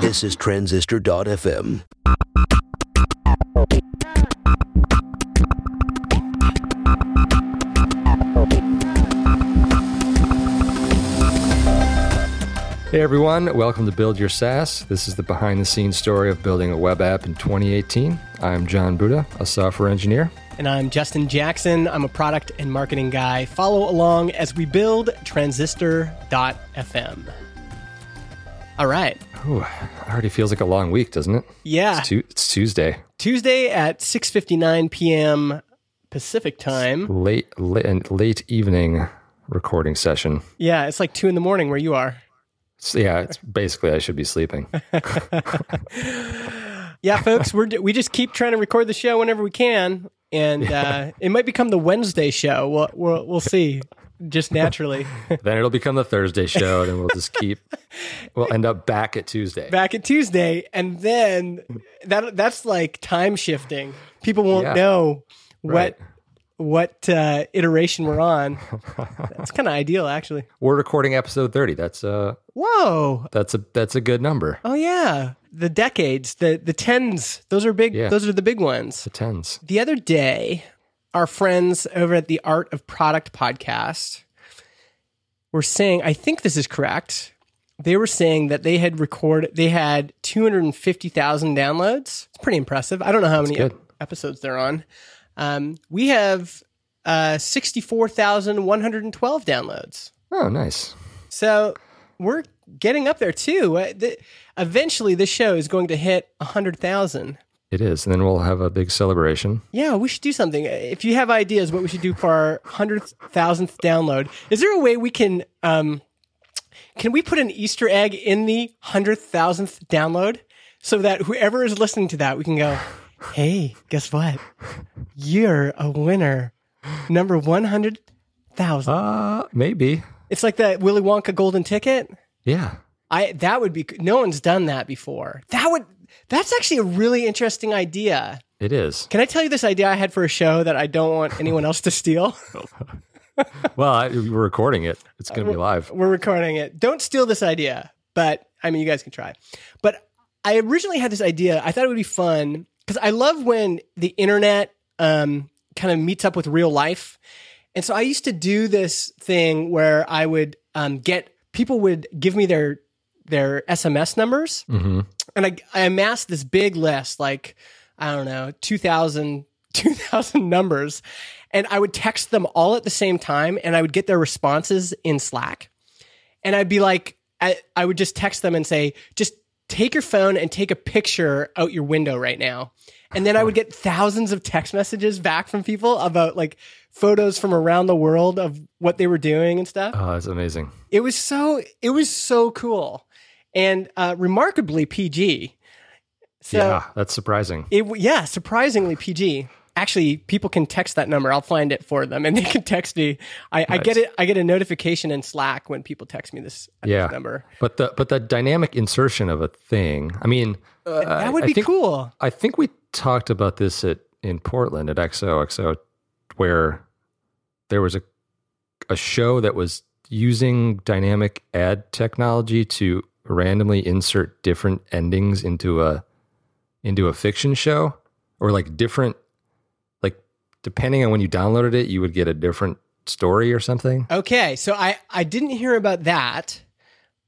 This is Transistor.fm. Hey everyone, welcome to Build Your SaaS. This is the behind the scenes story of building a web app in 2018. I'm Jon Buda, a software engineer. And I'm Justin Jackson. I'm a product and marketing guy. Follow along as we build transistor.fm. All right. Ooh, already feels like a long week, doesn't it? Yeah. It's, tu- it's Tuesday. Tuesday at 6:59 p.m. Pacific time. Late, late, late evening recording session. Yeah, it's like 2 in the morning where you are. So, yeah, it's basically I should be sleeping. Yeah, folks, we're we just keep trying to record the show whenever we can and uh, it might become the Wednesday show. We'll we'll, we'll see just naturally. then it'll become the Thursday show, and we'll just keep. We'll end up back at Tuesday. Back at Tuesday, and then that that's like time shifting. People won't Yeah. know what Right. what uh, iteration we're on. That's kind of ideal, actually. We're recording episode thirty. That's uh Whoa! that's a that's a good number. Oh yeah, the decades, the the tens. Those are big. Yeah. Those are the big ones. The tens. The other day, our friends over at the Art of Product podcast were saying, I think this is correct. They were saying that they had recorded, they had 250,000 downloads. It's pretty impressive. I don't know how many good. episodes they're on. Um, we have uh, 64,112 downloads. Oh, nice. So we're getting up there too. Uh, eventually, this show is going to hit 100,000. It is, and then we'll have a big celebration. Yeah, we should do something. If you have ideas what we should do for our 100,000th download, is there a way we can um can we put an Easter egg in the 100,000th download so that whoever is listening to that we can go, Hey, guess what? You're a winner. Number one hundred thousand. Uh maybe. It's like that Willy Wonka golden ticket. Yeah. I that would be no one's done that before. That would that's actually a really interesting idea. It is. Can I tell you this idea I had for a show that I don't want anyone else to steal? Well, I, we're recording it. It's going to be live. We're recording it. Don't steal this idea, but I mean, you guys can try. But I originally had this idea. I thought it would be fun because I love when the internet um, kind of meets up with real life. And so I used to do this thing where I would um, get people would give me their their SMS numbers, hmm and I, I amassed this big list, like I don't know, 2,000, 2,000 numbers, and I would text them all at the same time, and I would get their responses in Slack, and I'd be like, I, I would just text them and say, just take your phone and take a picture out your window right now, and then I would get thousands of text messages back from people about like photos from around the world of what they were doing and stuff. Oh, that's amazing. It was so it was so cool and uh, remarkably PG. So yeah, that's surprising. it yeah, surprisingly PG. Actually, people can text that number. I'll find it for them, and they can text me. I, I get it. I get a notification in Slack when people text me this, this Yeah. number. But the but the dynamic insertion of a thing. I mean, uh, That would I be think, cool. I think we talked about this at in Portland at XOXO, where there was a a show that was using dynamic ad technology to randomly insert different endings into a into a fiction show, or like different, like depending on when you downloaded it, you would get a different story or something. Okay, so I I didn't hear about that.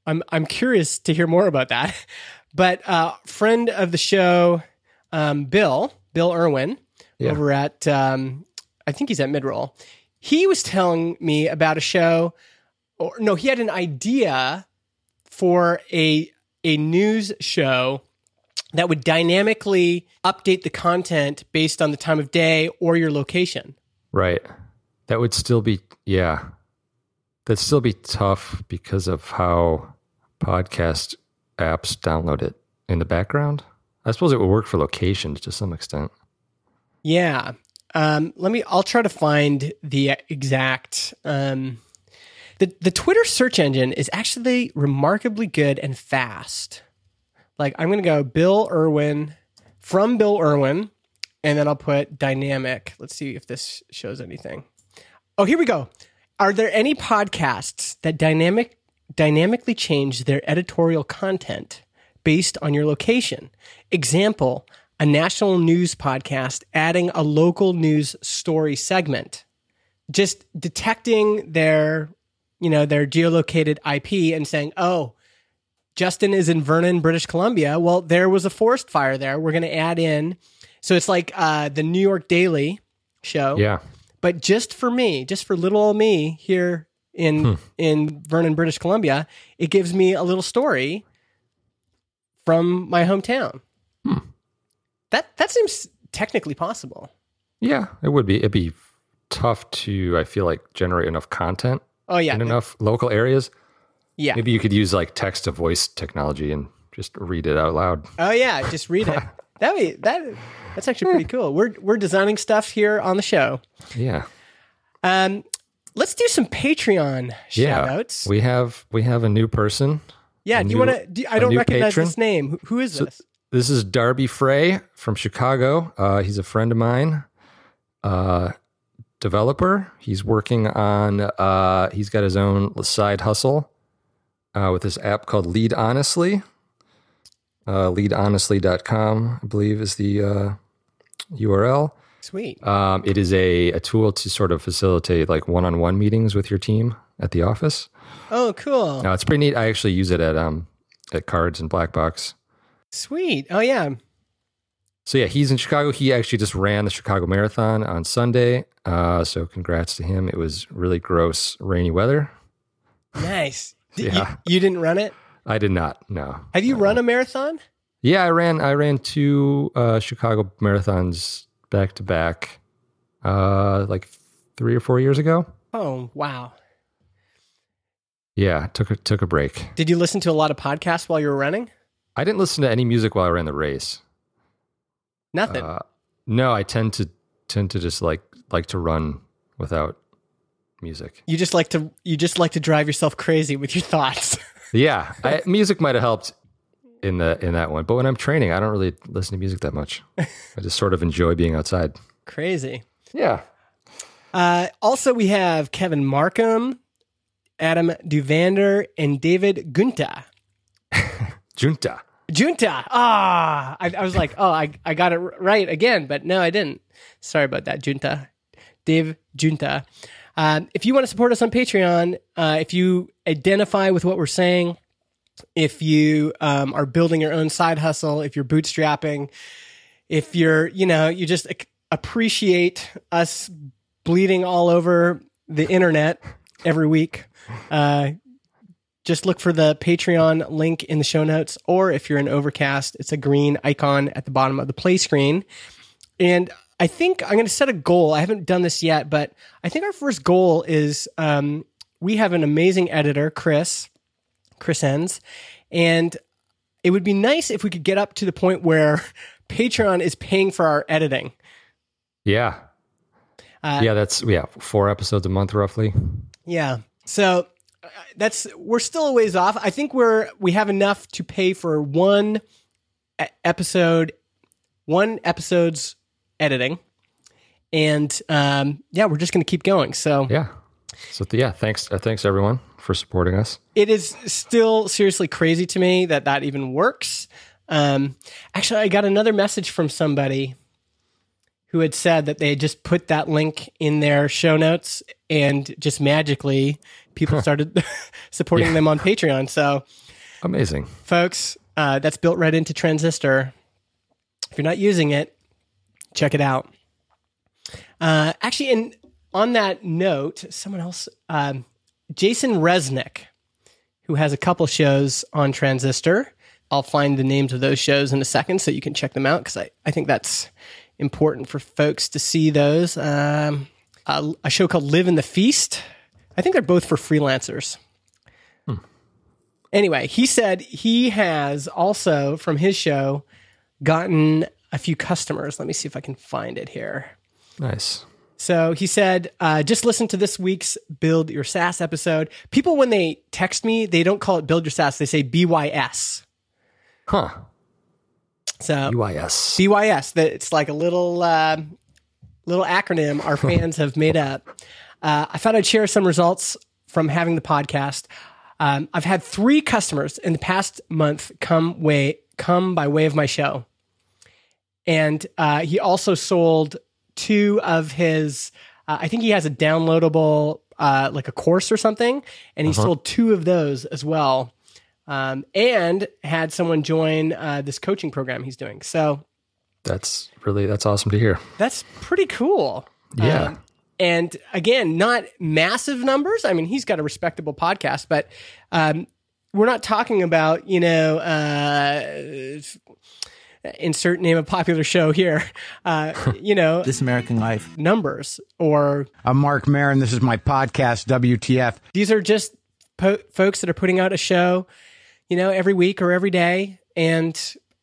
I'm I'm curious to hear more about that. But uh, friend of the show, um, Bill Bill Irwin, Yeah. over at um, I think he's at Midroll. He was telling me about a show, or no, he had an idea for a a news show that would dynamically update the content based on the time of day or your location. Right. That would still be yeah. That'd still be tough because of how podcast apps download it in the background. I suppose it would work for locations to some extent. Yeah. Um, let me. I'll try to find the exact. Um, the the Twitter search engine is actually remarkably good and fast. Like I'm gonna go Bill Irwin from Bill Irwin, and then I'll put dynamic. Let's see if this shows anything. Oh, here we go. Are there any podcasts that dynamic dynamically change their editorial content based on your location. Example, a national news podcast adding a local news story segment. Just detecting their, you know, their geolocated IP and saying, "Oh, Justin is in Vernon, British Columbia. Well, there was a forest fire there. We're going to add in." So it's like uh, the New York Daily show, Yeah. but just for me, just for little old me here in in Vernon, British Columbia, it gives me a little story from my hometown. That that seems technically possible. Yeah, it would be. It'd be tough to, I feel like, generate enough content Oh yeah, in enough local areas. yeah. Maybe you could use like text to voice technology and just read it out loud. Oh yeah, just read it. that be that. That's actually pretty cool. We're we're designing stuff here on the show. Yeah. Um, let's do some Patreon Yeah. shout outs. We have we have a new person. Yeah, do you want to? I don't recognize patron. this name. Who, who is this? This is Darby Frey from Chicago. Uh, he's a friend of mine, uh, developer. He's working on. Uh, he's got his own side hustle uh, with this app called Lead Honestly. Uh, leadhonestly.com, I believe, is the uh, URL. Sweet. Um, it is a, a tool to sort of facilitate like one-on-one meetings with your team at the office. Oh, cool. No, it's pretty neat. I actually use it at um at Cards and Black Box. Sweet. Oh yeah. So yeah, he's in Chicago. He actually just ran the Chicago Marathon on Sunday. Uh, so congrats to him. It was really gross, rainy weather. Nice. Yeah. you, you didn't run it? I did not. No. Have you run a marathon? Yeah, I ran. I ran two uh, Chicago marathons back to back, uh, like three or four years ago. Oh wow. Yeah, took a took a break. Did you listen to a lot of podcasts while you were running? I didn't listen to any music while I ran the race. Nothing. Uh, no, I tend to tend to just like like to run without music. you just like to you just like to drive yourself crazy with your thoughts. Yeah, I, music might have helped in the in that one, but when I'm training, I don't really listen to music that much. I just sort of enjoy being outside. crazy. Yeah. Uh, also, we have Kevin Markham, Adam Duvander, and David Gunta. Junta. Junta. Ah, I, I was like, oh, I, I got it right again, but no, I didn't. Sorry about that, Junta. Dave Junta. Um, if you want to support us on Patreon, uh, if you identify with what we're saying, if you um, are building your own side hustle, if you're bootstrapping, if you're, you know, you just ac- appreciate us bleeding all over the internet every week, uh, just look for the Patreon link in the show notes, or if you're in Overcast, it's a green icon at the bottom of the play screen. And I think I'm going to set a goal. I haven't done this yet, but I think our first goal is um, we have an amazing editor, Chris, Chris Enns, and it would be nice if we could get up to the point where Patreon is paying for our editing. Yeah. Uh, yeah, that's yeah, four episodes a month roughly. Yeah. So that's we're still a ways off. I think we're we have enough to pay for one episode, one episode's editing, and um, yeah, we're just going to keep going. So Yeah. So yeah, thanks uh, thanks everyone for supporting us. it is still seriously crazy to me that that even works. Um, actually, I got another message from somebody who had said that they had just put that link in their show notes and just magically people started supporting Yeah. them on Patreon. So, Amazing. folks, uh, that's built right into Transistor. If you're not using it, check it out. Uh, actually, and on that note, someone else, um, Jason Resnick, who has a couple shows on Transistor. I'll find the names of those shows in a second so you can check them out because I, I think that's important for folks to see those. Um, a, a show called Live in the Feast. I think they're both for freelancers. Anyway, he said he has also from his show gotten a few customers. Let me see if I can find it here. Nice. So he said, uh, just listen to this week's Build Your SaaS episode. People, when they text me, they don't call it Build Your SaaS, they say BYS. Huh. So UIS. BYS, that it's like a little uh, little acronym our fans have made up. Uh, I thought I'd share some results from having the podcast. Um, I've had three customers in the past month come way come by way of my show, and uh, he also sold two of his. Uh, I think he has a downloadable, uh, like a course or something, and he sold two of those as well. Um, and had someone join uh, this coaching program he's doing. So That's really that's awesome to hear. that's pretty cool. Yeah. Um, and again, not massive numbers. I mean, he's got a respectable podcast, but um, we're not talking about, you know, uh, insert name of popular show here, uh, you know, This American Life. numbers or I'm Marc Maron. This is my podcast, WTF. these are just po- folks that are putting out a show, you know, every week or every day and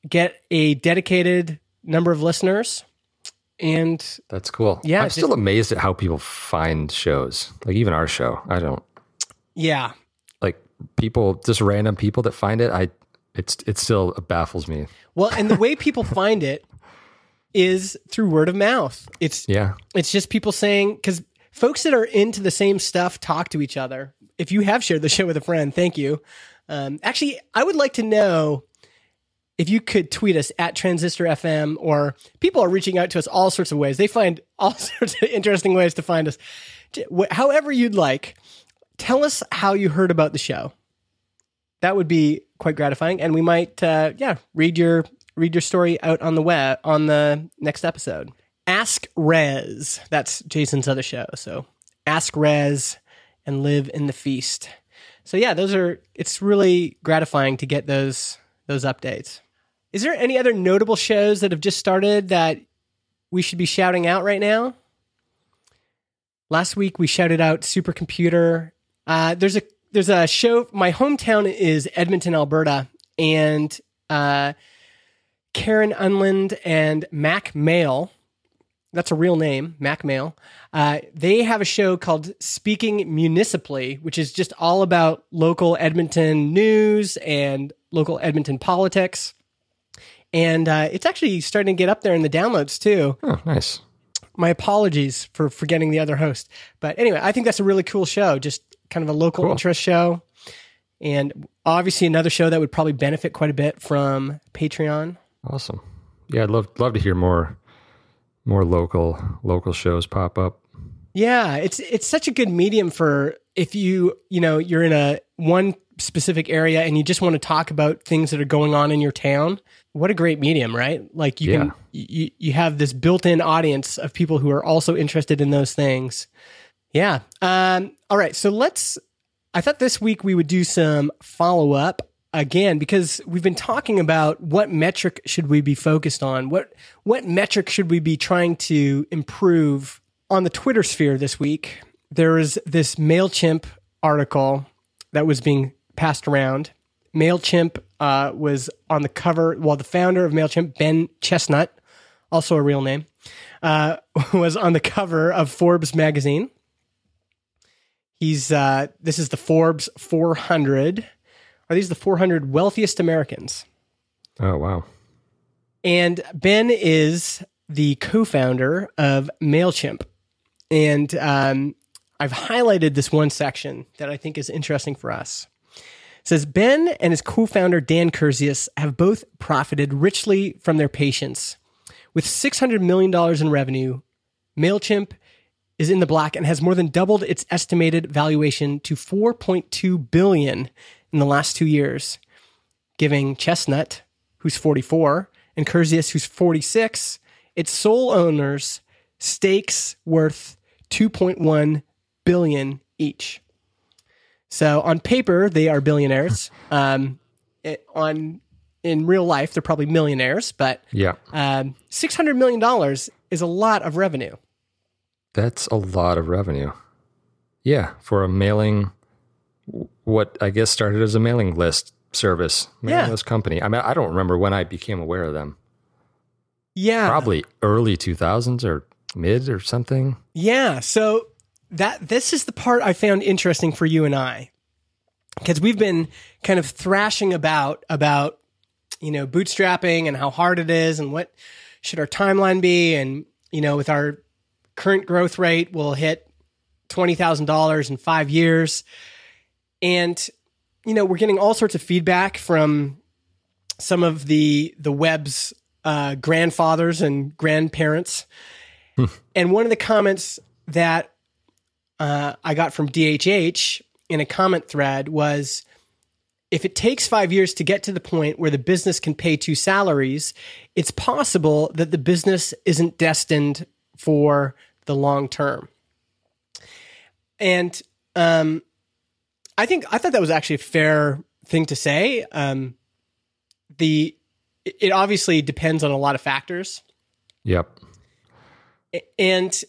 get a dedicated number of listeners. And That's cool. Yeah, I'm just- still amazed at how people find shows. Like even our show. I don't yeah, like people just random people that find it. I it's it still baffles me. Well, and the way people find it is through word of mouth. It's Yeah. it's just people saying because folks that are into the same stuff talk to each other. If you have shared the show with a friend, thank you. Um, actually, I would like to know if you could tweet us at Transistor FM, or people are reaching out to us all sorts of ways. They find all sorts of interesting ways to find us. However, you'd like, tell us how you heard about the show. That would be quite gratifying, and we might, uh, yeah, read your read your story out on the web on the next episode. Ask Rez, that's Jason's other show. So Ask Rez and live in the feast. So yeah, those are. It's really gratifying to get those those updates. Is there any other notable shows that have just started that we should be shouting out right now? Last week we shouted out Supercomputer. Uh, there's a there's a show. My hometown is Edmonton, Alberta, and uh, Karen Unland and Mack Male. That's a real name, Mack Male. Uh, they have a show called Speaking Municipally, which is just all about local Edmonton news and local Edmonton politics. And uh, it's actually starting to get up there in the downloads too Oh, nice. my apologies for forgetting the other host. But anyway, I think that's a really cool show, just kind of a local Cool. interest show. And obviously another show that would probably benefit quite a bit from Patreon. Awesome. Yeah, I'd love love to hear more more local local shows pop up. Yeah, it's it's such a good medium for if you, you know, you're in a one specific area and you just want to talk about things that are going on in your town. What a great medium, right? Like you can you you have this built-in audience of people who are also interested in those things. Yeah. Um all right, so let's I thought this week we would do some follow-up again because we've been talking about what metric should we be focused on? What what metric should we be trying to improve on the Twitter sphere this week? there is this Mailchimp article that was being passed around. Mailchimp uh, was on the cover. Well, the founder of Mailchimp, Ben Chestnut, also a real name, uh, was on the cover of Forbes magazine. He's uh, this is the Forbes 400. Are these the 400 wealthiest Americans? Oh wow. And Ben is the co-founder of Mailchimp, and um, I've highlighted this one section that I think is interesting for us. Says Ben and his co-founder Dan Kurzius have both profited richly from their patience. With $600 million in revenue, MailChimp is in the black and has more than doubled its estimated valuation to 4.2 billion in the last two years, giving Chestnut, who's 44, and Kurzius, who's 46, its sole owners stakes worth 2.1 billion each. So on paper, they are billionaires. Um, it- on in real life, they're probably millionaires, but Yeah. um, six hundred million dollars is a lot of revenue. That's a lot of revenue. Yeah, for a mailing what I guess started as a mailing list service, mailing Yeah. list company. I mean, I don't remember when I became aware of them. Yeah, Probably early 2000s or mid or something. Yeah. So that this is the part I found interesting for you and I. Because we've been kind of thrashing about about you know bootstrapping and how hard it is and what should our timeline be and you know with our current growth rate we'll hit $20,000 in 5 years and you know, we're getting all sorts of feedback from some of the the web's uh, grandfathers and grandparents. and one of the comments that uh, I got from DHH in a comment thread was if it takes five years to get to the point where the business can pay two salaries, it's possible that the business isn't destined for the long term. And um, I think I thought that was actually a fair thing to say. Um, the it obviously depends on a lot of factors, Yep. and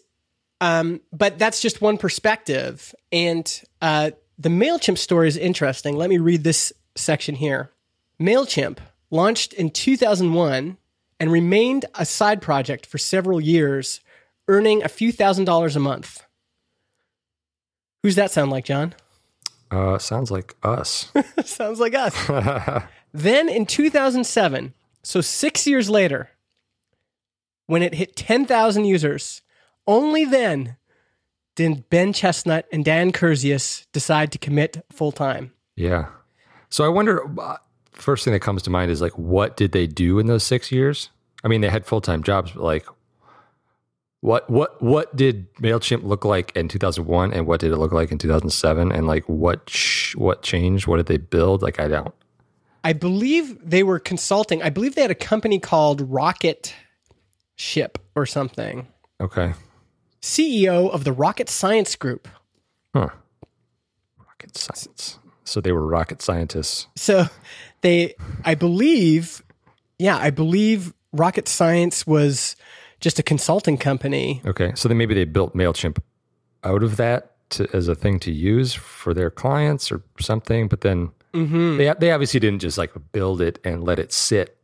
um, but that's just one perspective. And uh, the Mailchimp story is interesting. Let me read this section here. Mailchimp launched in 2001 and remained a side project for several years, earning a few thousand dollars a month. Who's that sound like, John? Uh, sounds like us. Sounds like us. then in 2007, so six years later, when it hit 10,000 users, only then did Ben Chestnut and Dan Kurzius decide to commit full time. yeah. So I wonder. uh, First thing that comes to mind is like, what did they do in those six years? I mean, they had full time jobs, but like, what what what did Mailchimp look like in two thousand one, and what did it look like in two thousand seven, and like what ch- what changed? What did they build? Like, I don't. I believe they were consulting. I believe they had a company called Rocket Ship or something. Okay. CEO of the Rocket Science Group. Huh. Rocket science. So they were rocket scientists. So they, I believe, yeah, I believe Rocket Science was just a consulting company. Okay. So then maybe they built MailChimp out of that to, as a thing to use for their clients or something. But then mm-hmm. they, they obviously didn't just like build it and let it sit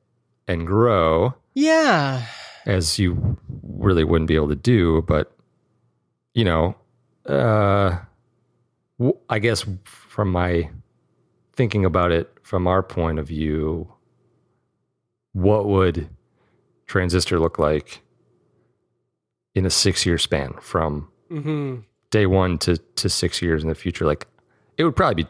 and grow Yeah. as you really wouldn't be able to do. But, you know, uh, w- I guess from my thinking about it from our point of view, what would Transistor look like in a six year span from hmm day one to, to six years in the future? Like, it would probably be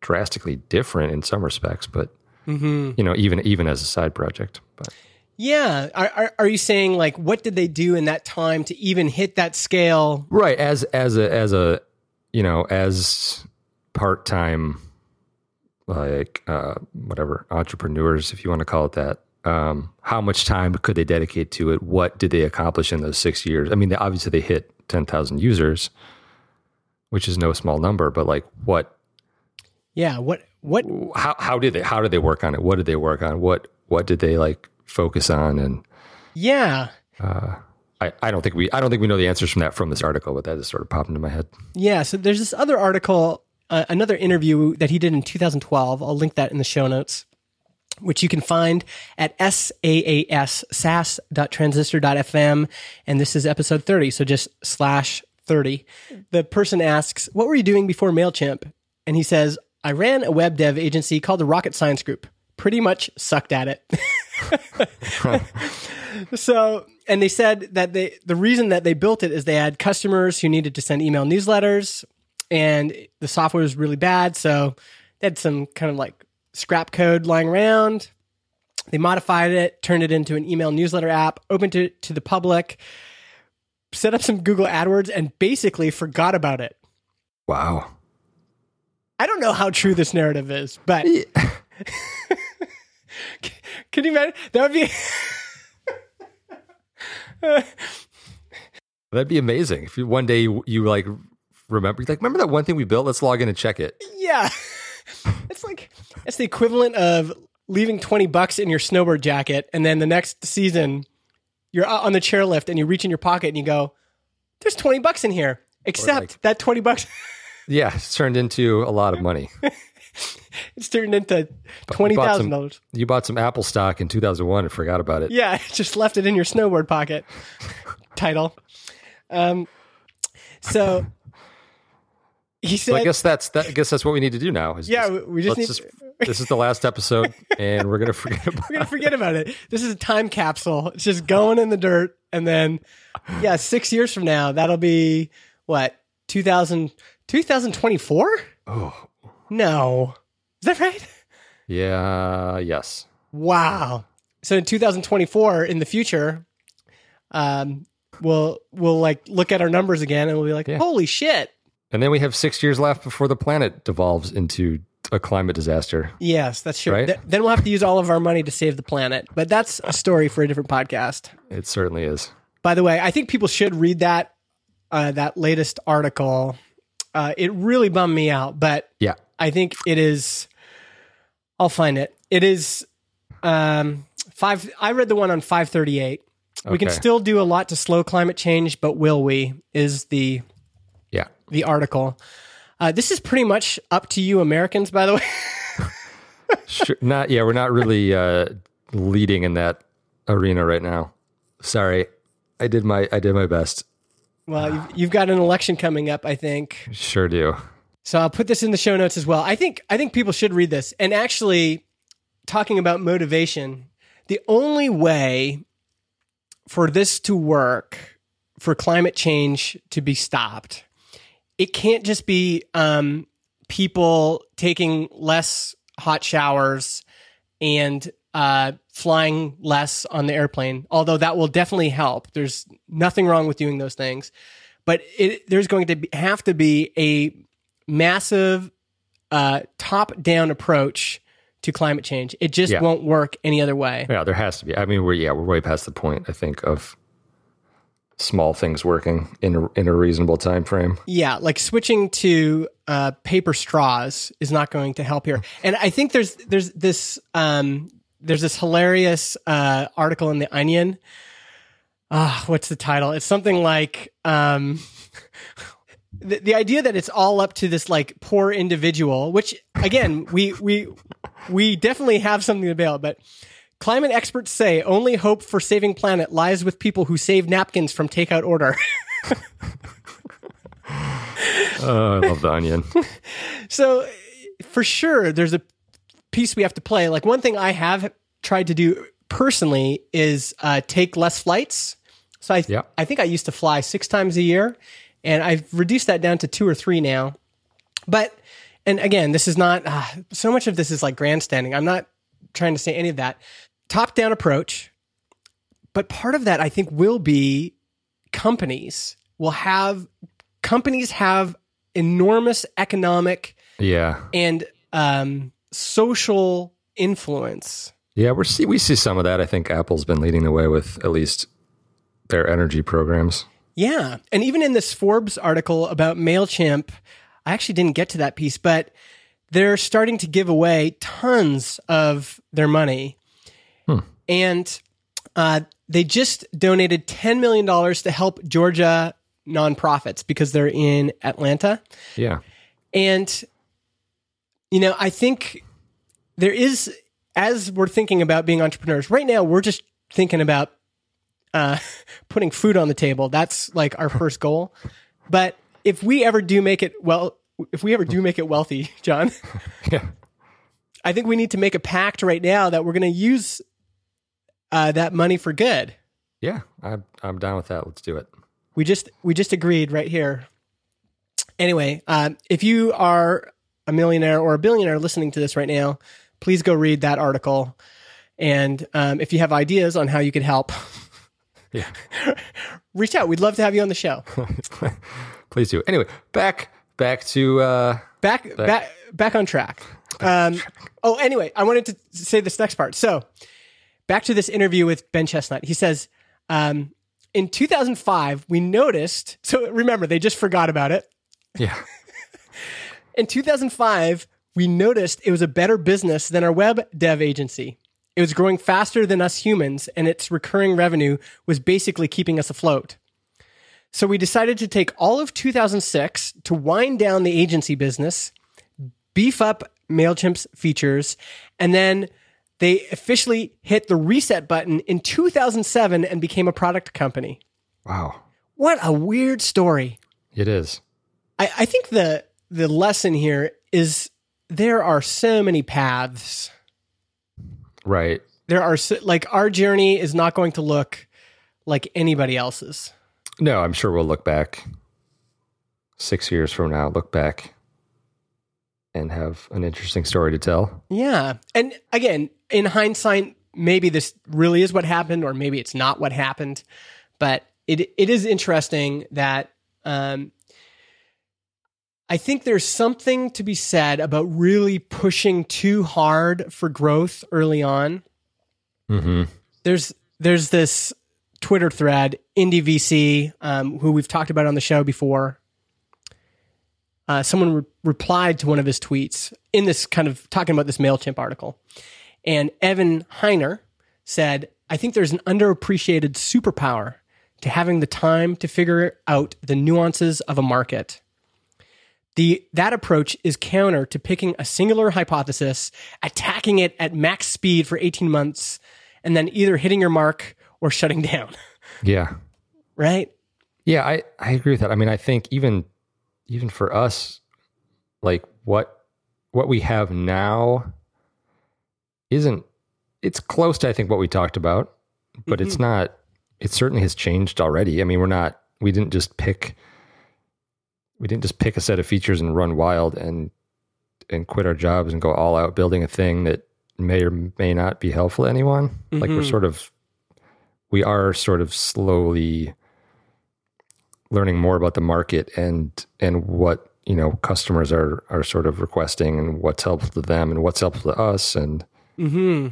drastically different in some respects, but hmm you know, even even as a side project. But Yeah. Are, are, are you saying like what did they do in that time to even hit that scale? right as as a as a you know as part time like uh, whatever entrepreneurs, if you want to call it that. Um, how much time could they dedicate to it? What did they accomplish in those six years? I mean, they, obviously they hit ten thousand users, which is no small number. But like, what? Yeah. What what How how did they? How did they work on it? What did they work on? What what did they like focus on? And yeah. I, I don't think we I don't think we know the answers from that from this article, but that just sort of popped into my head. Yeah, so there's this other article, uh, another interview that he did in 2012. I'll link that in the show notes, which you can find at SAAS, sas.transistor.fm. And this is episode 30, so just slash 30. The person asks, What were you doing before MailChimp? And he says, I ran a web dev agency called the Rocket Science Group. Pretty much sucked at it. So, and they said that they the reason that they built it is they had customers who needed to send email newsletters, and the software was really bad. So they had some kind of like scrap code lying around. They modified it, turned it into an email newsletter app, opened it to the public, set up some Google AdWords, and basically forgot about it. Wow. I don't know how true this narrative is, but can you imagine? That would be. That'd be amazing if you, one day you, you like remember like remember that one thing we built. Let's log in and check it. Yeah. it's like it's the equivalent of leaving 20 bucks in your snowboard jacket and then the next season you're out on the chairlift and you reach in your pocket and you go there's 20 bucks in here except like- that 20 bucks Yeah, it's turned into a lot of money. it's turned into bought some- $20,000. You bought some Apple stock in 2001 and forgot about it. Yeah, just left it in your snowboard pocket. Title. Um so he said I guess that's that. I guess that's what we need to do now. Is Yeah, we- we just need- this is the last episode, and we're gonna forget about. we're gonna forget about it. This is a time capsule. It's just going in the dirt, and then yeah, six years from now, that'll be what 2000, 2024? Oh, No. Is that right? Yeah, yes. Wow. So in 2024, in the future, um, we'll we'll like look at our numbers again and we'll be like, Yeah. holy shit. And then we have six years left before the planet devolves into a climate disaster. Yes, that's true. Right? Th- then we'll have to use all of our money to save the planet. But that's a story for a different podcast. It certainly is. By the way, I think people should read that uh, that latest article. Uh, it really bummed me out, but Yeah. I think it is. I'll find it. It is um, five. I read the one on five thirty eight. We can still do a lot to slow climate change, but will we? Is the Yeah. the article. Uh, this is pretty much up to you, Americans. By the way, Sure, not yeah, we're not really uh, leading in that arena right now. Sorry. I did my I did my best. well, you've, you've got an election coming up. I think. Sure do. So I'll put this in the show notes as well. I think I think people should read this. And actually, talking about motivation, the only way for this to work, for climate change to be stopped, it can't just be um, people taking less hot showers and uh, flying less on the airplane. Although that will definitely help. There's nothing wrong with doing those things, but it, there's going to be, have to be a massive uh, top-down approach to climate change. It just Yeah. won't work any other way. Yeah, there has to be. I mean, we're yeah, we're way past the point. I think of small things working in a, in a reasonable time frame. Yeah, like switching to uh, paper straws is not going to help here. And I think there's there's this um, there's this hilarious uh, article in the Onion. Ah, what's the title? It's something like um, the, the idea that it's all up to this like poor individual. Which again, we we we definitely have something to bail, but. Climate experts say only hope for saving planet lies with people who save napkins from takeout order. Oh, I love the onion. So for sure, there's a piece we have to play. Like one thing I have tried to do personally is uh, take less flights. So I, Yeah. I think I used to fly six times a year, and I've reduced that down to two or three now. But and again, this is not uh, so much of this is like grandstanding. I'm not trying to say any of that. Top down approach, but part of that I think will be companies will have companies have enormous economic Yeah, and um, social influence. yeah. We're see we see some of that. I think Apple's been leading the way with at least their energy programs. Yeah. And even in this Forbes article about MailChimp, I actually didn't get to that piece, but they're starting to give away tons of their money. And uh, they just donated $10 million to help Georgia nonprofits because they're in Atlanta. Yeah, And, you know, I think there is, as we're thinking about being entrepreneurs, right now, we're just thinking about uh, putting food on the table. That's like our first goal. But if we ever do make it, well, if we ever do make it wealthy, John, yeah. I think we need to make a pact right now that we're going to use uh, that money for good. Yeah, I'm I'm down with that. Let's do it. We just we just agreed right here. Anyway, um, if you are a millionaire or a billionaire listening to this right now, please go read that article. And um, if you have ideas on how you could help, Yeah, reach out. We'd love to have you on the show. please do. Anyway, back back to uh, Back back back on track. Um, oh, anyway, I wanted to say this next part. So, back to this interview with Ben Chestnut. He says, um, in 2005, we noticed. So remember, they just forgot about it. yeah In 2005, we noticed it was a better business than our web dev agency. It was growing faster than us humans, and its recurring revenue was basically keeping us afloat. So we decided to take all of 2006 to wind down the agency business, beef up MailChimp's features, and then they officially hit the reset button in 2007 and became a product company. wow, What a weird story. it is. I, I think the the lesson here is there are so many paths. Right. There are like our journey is not going to look like anybody else's. No, I'm sure we'll look back six years from now, look back and have an interesting story to tell. Yeah. And again, in hindsight, maybe this really is what happened, or maybe it's not what happened. But it it is interesting that um, I think there's something to be said about really pushing too hard for growth early on. Mm-hmm. There's there's this Twitter thread, Indie VC, um, who we've talked about on the show before. Uh, someone re- replied to one of his tweets in this kind of talking about this MailChimp article. And Evan Heiner said, I think there's an underappreciated superpower to having the time to figure out the nuances of a market. The, that approach is counter to picking a singular hypothesis, attacking it at max speed for 18 months, and then either hitting your mark or shutting down. Yeah. Right? Yeah, I, I agree with that. I mean, I think even even for us, like what what we have now isn't it's close to I think what we talked about, but it's mm-hmm. not it certainly has changed already. I mean, we're not we didn't just pick we didn't just pick a set of features and run wild and and quit our jobs and go all out building a thing that may or may not be helpful to anyone. Like we're sort of we are sort of slowly learning more about the market and and what you know customers are are sort of requesting and what's helpful to them and what's helpful to us and mm-hmm.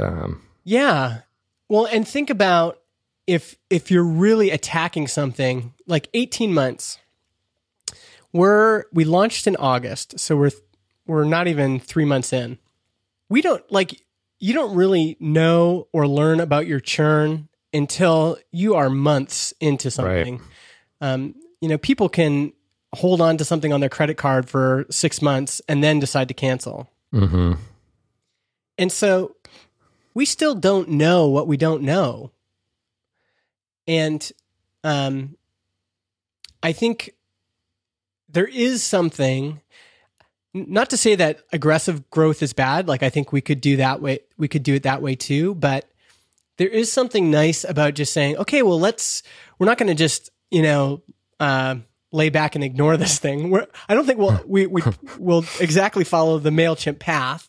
um, Yeah. Well, and think about if if you're really attacking something like 18 months. We're we launched in August, so we're we're not even 3 months in. We don't like you don't really know or learn about your churn until you are months into something. Um, you know, people can hold on to something on their credit card for 6 months and then decide to cancel. mhm. And so we still don't know what we don't know. And um, I think there is something, not to say that aggressive growth is bad. Like I think we could do that way. We could do it that way too. But there is something nice about just saying, okay, well, let's, we're not going to just, you know, uh, lay back and ignore this thing. We're, I don't think we'll, we, we will exactly follow the MailChimp path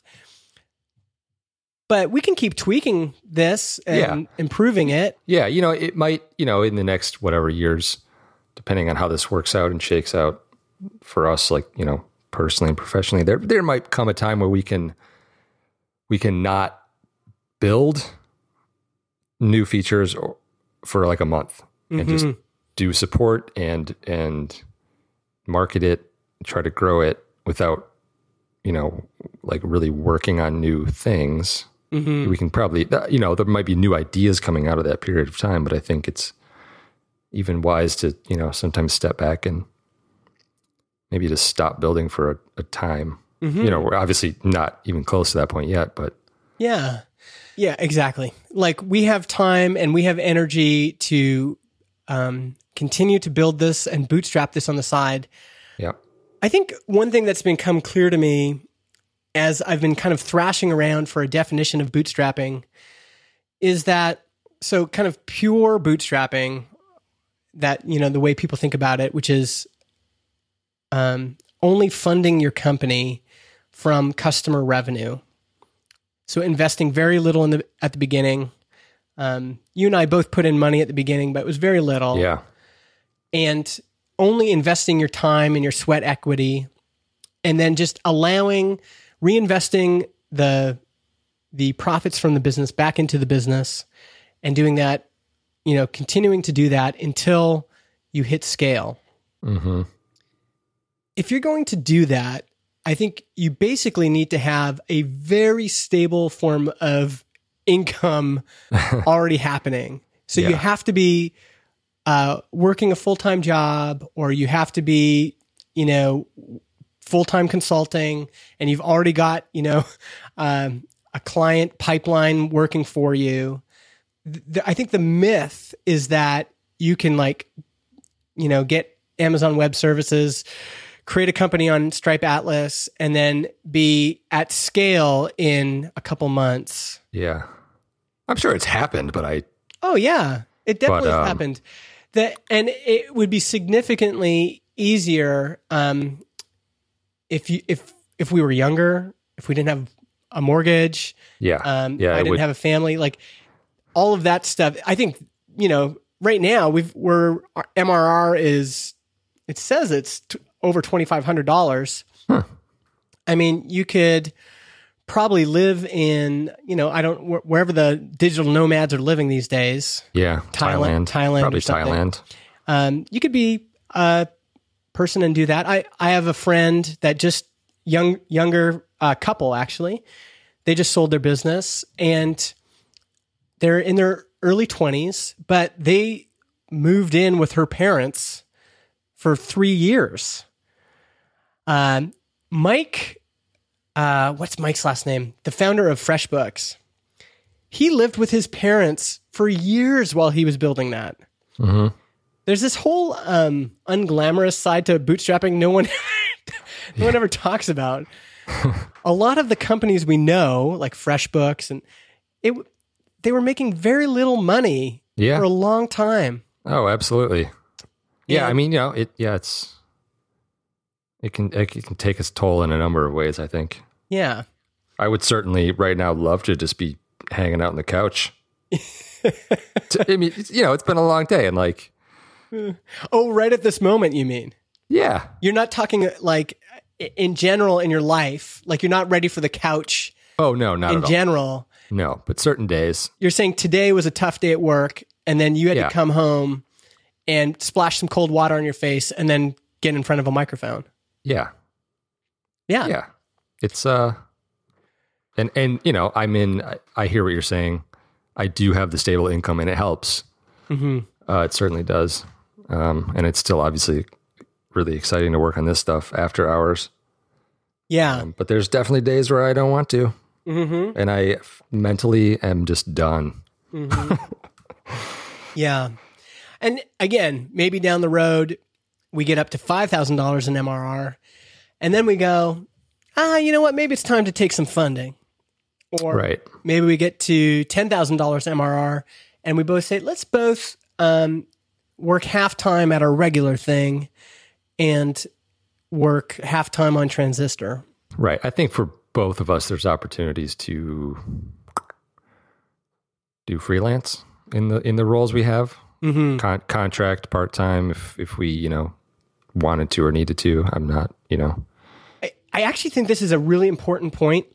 but we can keep tweaking this and Yeah. improving it. yeah you know it might you know in the next whatever years depending on how this works out and shakes out for us like you know personally and professionally there there might come a time where we can we can not build new features or, for like a month and just mm-hmm. do support and and market it try to grow it without you know like really working on new things. Mm-hmm. We can probably uh, you know there might be new ideas coming out of that period of time but i think it's even wise to you know sometimes step back and maybe just stop building for a, a time you know we're obviously not even close to that point yet but Yeah. Yeah, exactly. Like we have time and we have energy to um, continue to build this and bootstrap this on the side. yeah I think one thing that's become clear to me as I've been kind of thrashing around for a definition of bootstrapping is that so kind of pure bootstrapping that you know the way people think about it which is um, only funding your company from customer revenue. So investing very little in the at the beginning. Um, you and I both put in money at the beginning but it was very little. Yeah. And only investing your time and your sweat equity and then just allowing reinvesting the the profits from the business back into the business and doing that you know continuing to do that until you hit scale. Hmm if you're going to do that i think you basically need to have a very stable form of income already happening. So you have to be uh, working a full-time job or you have to be you know full-time consulting and you've already got you know um, a client pipeline working for you. Th- i think the myth is that you can like you know get amazon web services create a company on stripe atlas and then be at scale in a couple months yeah i'm sure it's happened but i Oh yeah, it definitely But, um, happened. That and it would be significantly easier um, if you if if we were younger, if we didn't have a mortgage, Yeah. um, yeah. I didn't would- have a family, like all of that stuff. I think you know right now we've we're our MRR is it says it's over twenty five hundred dollars. I mean, you could probably live in you know I don't wherever the digital nomads are living these days. yeah. Thailand- Thailand. Thailand Probably. Thailand. Um, you could be a person and do that. I I have a friend that just young younger uh, couple actually. They just sold their business and they're in their early twenties, but they moved in with her parents for three years. Um, Mike, uh, what's Mike's last name? The founder of FreshBooks. He lived with his parents for years while he was building that there's this whole um, unglamorous side to bootstrapping no one no one ever talks about a lot of the companies we know like freshbooks and it they were making very little money Yeah. for a long time Oh, absolutely. Yeah, Yeah. I mean, you know, it. Yeah, it's it can it can take its toll in a number of ways. I think yeah I would certainly right now love to just be hanging out on the couch. To- I mean, you know, it's been a long day, and like, oh right at this moment you mean yeah, you're not talking like in general in your life like you're not ready for the couch oh no, not in at all. general No, but certain days, you're saying today was a tough day at work and then you had Yeah. to come home and splash some cold water on your face and then get in front of a microphone. Yeah, Yeah. yeah, it's uh, and and you know, I'm in. I, I hear what you're saying. I do have the stable income, and it helps. hmm Uh, it certainly does. Um, and it's still obviously really exciting to work on this stuff after hours. Yeah. Um, but there's definitely days where I don't want to. hmm And I f- mentally am just done. Yeah. And again, maybe down the road, we get up to $5,000 in MRR. And then we go, ah, you know what? Maybe it's time to take some funding. Or Right. maybe we get to $10,000 MRR and we both say, let's both um, work half time at our regular thing and work half time on Transistor. Right. I think for both of us, there's opportunities to do freelance in the in the roles we have. Mm-hmm. Con- contract part time if if we you know wanted to or needed to. I'm not you know I, I actually think this is a really important point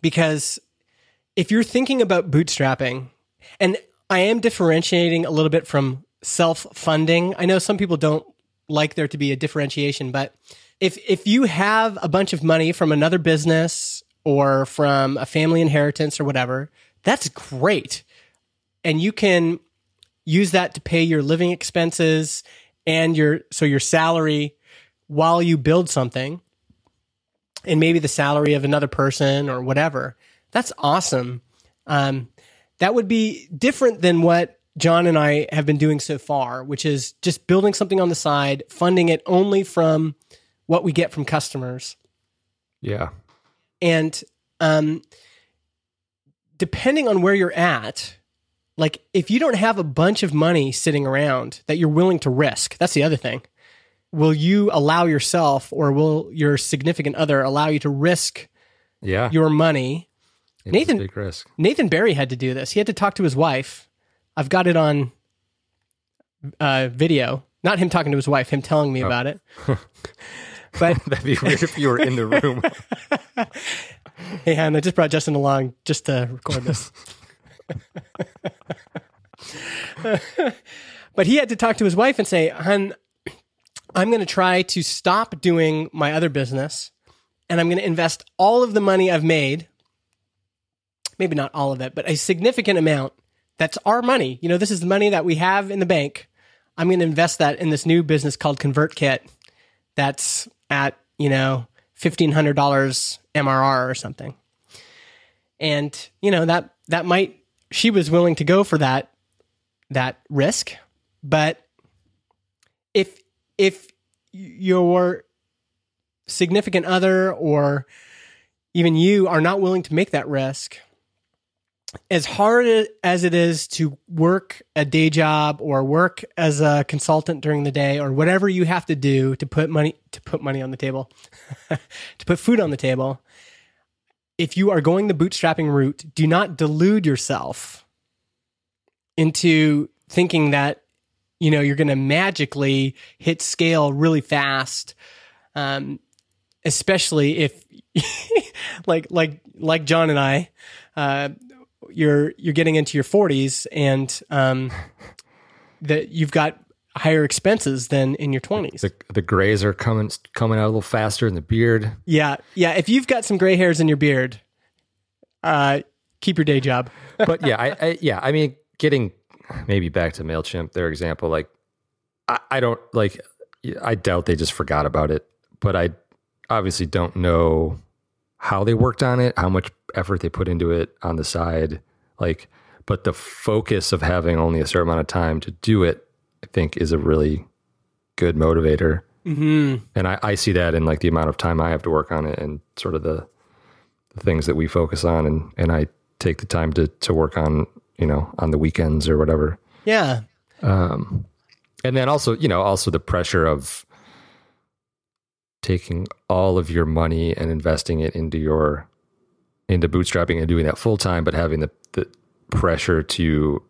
because if you're thinking about bootstrapping, and I am differentiating a little bit from self funding. I know some people don't like there to be a differentiation, but if if you have a bunch of money from another business or from a family inheritance or whatever, that's great. And you can use that to pay your living expenses and your so your salary while you build something and maybe the salary of another person or whatever. That's awesome. Um, that would be different than what Jon and I have been doing so far, which is just building something on the side, funding it only from what we get from customers. yeah And um, depending on where you're at, like if you don't have a bunch of money sitting around that you're willing to risk, that's the other thing. Will you allow yourself or will your significant other allow you to risk yeah. your money? It's a Nathan- risk. Nathan Barry had to do this. He had to talk to his wife. I've got it on uh, video. Not him talking to his wife, him telling me about it. but That'd be weird if you were in the room. hey, Han, I just brought Justin along just to record this. But he had to talk to his wife and say, "Hun, I'm going to try to stop doing my other business, and I'm going to invest all of the money I've made. Maybe not all of it, but a significant amount. That's our money. You know, this is the money that we have in the bank. I'm going to invest that in this new business called ConvertKit. That's at you know fifteen hundred dollars MRR or something." and you know that that might she was willing to go for that that risk. But if if your significant other or even you are not willing to make that risk as hard as it is to work a day job or work as a consultant during the day or whatever you have to do to put money to put money on the table, to put food on the table, if you are going the bootstrapping route, do not delude yourself into thinking that you know you're going to magically hit scale really fast um, especially if like like like Jon and I uh, you're you're getting into your 40s and um, that you've got higher expenses than in your 20s. The the grays are coming coming out a little faster in the beard. Yeah, yeah. If you've got some gray hairs in your beard, uh, keep your day job. But yeah, I, I yeah, I mean, getting maybe back to Mailchimp, their example, like I, I don't like. I doubt they just forgot about it, but I obviously don't know how they worked on it, how much effort they put into it on the side. Like, but the focus of having only a certain amount of time to do it, I think, is a really good motivator. hmm And I, I see that in like the amount of time I have to work on it and sort of the, the things that we focus on. And, and I take the time to, to work on, you know, on the weekends or whatever. Yeah, Um, and then also, you know, also the pressure of taking all of your money and investing it into your into bootstrapping and doing that full time, but having the, the pressure to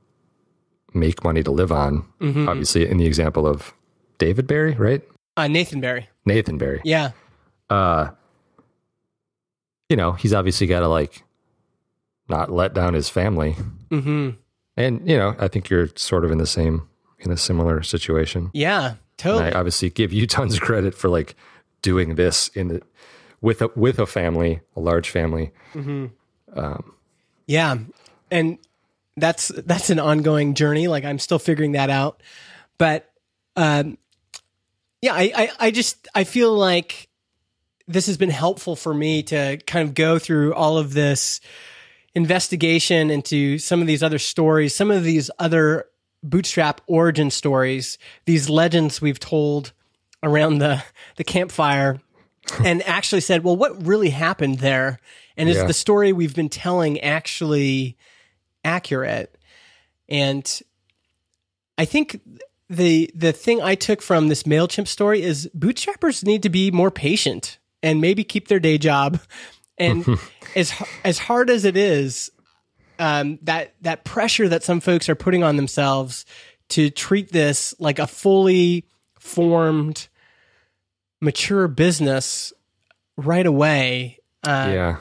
make money to live on. Mhm. Obviously, in the example of David Barry, right? uh, Nathan Barry. Nathan Barry. Yeah, Uh, you know, he's obviously got to like not let down his family. hmm And you know, I think you're sort of in the same in a similar situation. yeah, And totally. I obviously give you tons of credit for like doing this in the with a with a family, a large family. Yeah. And that's that's an ongoing journey. Like I'm still figuring that out. But um yeah, I, I, I just I feel like this has been helpful for me to kind of go through all of this investigation into some of these other stories, some of these other bootstrap origin stories, these legends we've told around the the campfire and actually said, well, what really happened there? And is Yeah. the story we've been telling actually accurate? And I think the the thing I took from this Mailchimp story is bootstrappers need to be more patient and maybe keep their day job. And as as hard as it is, um, that that pressure that some folks are putting on themselves to treat this like a fully formed, mature business right away. Uh, yeah.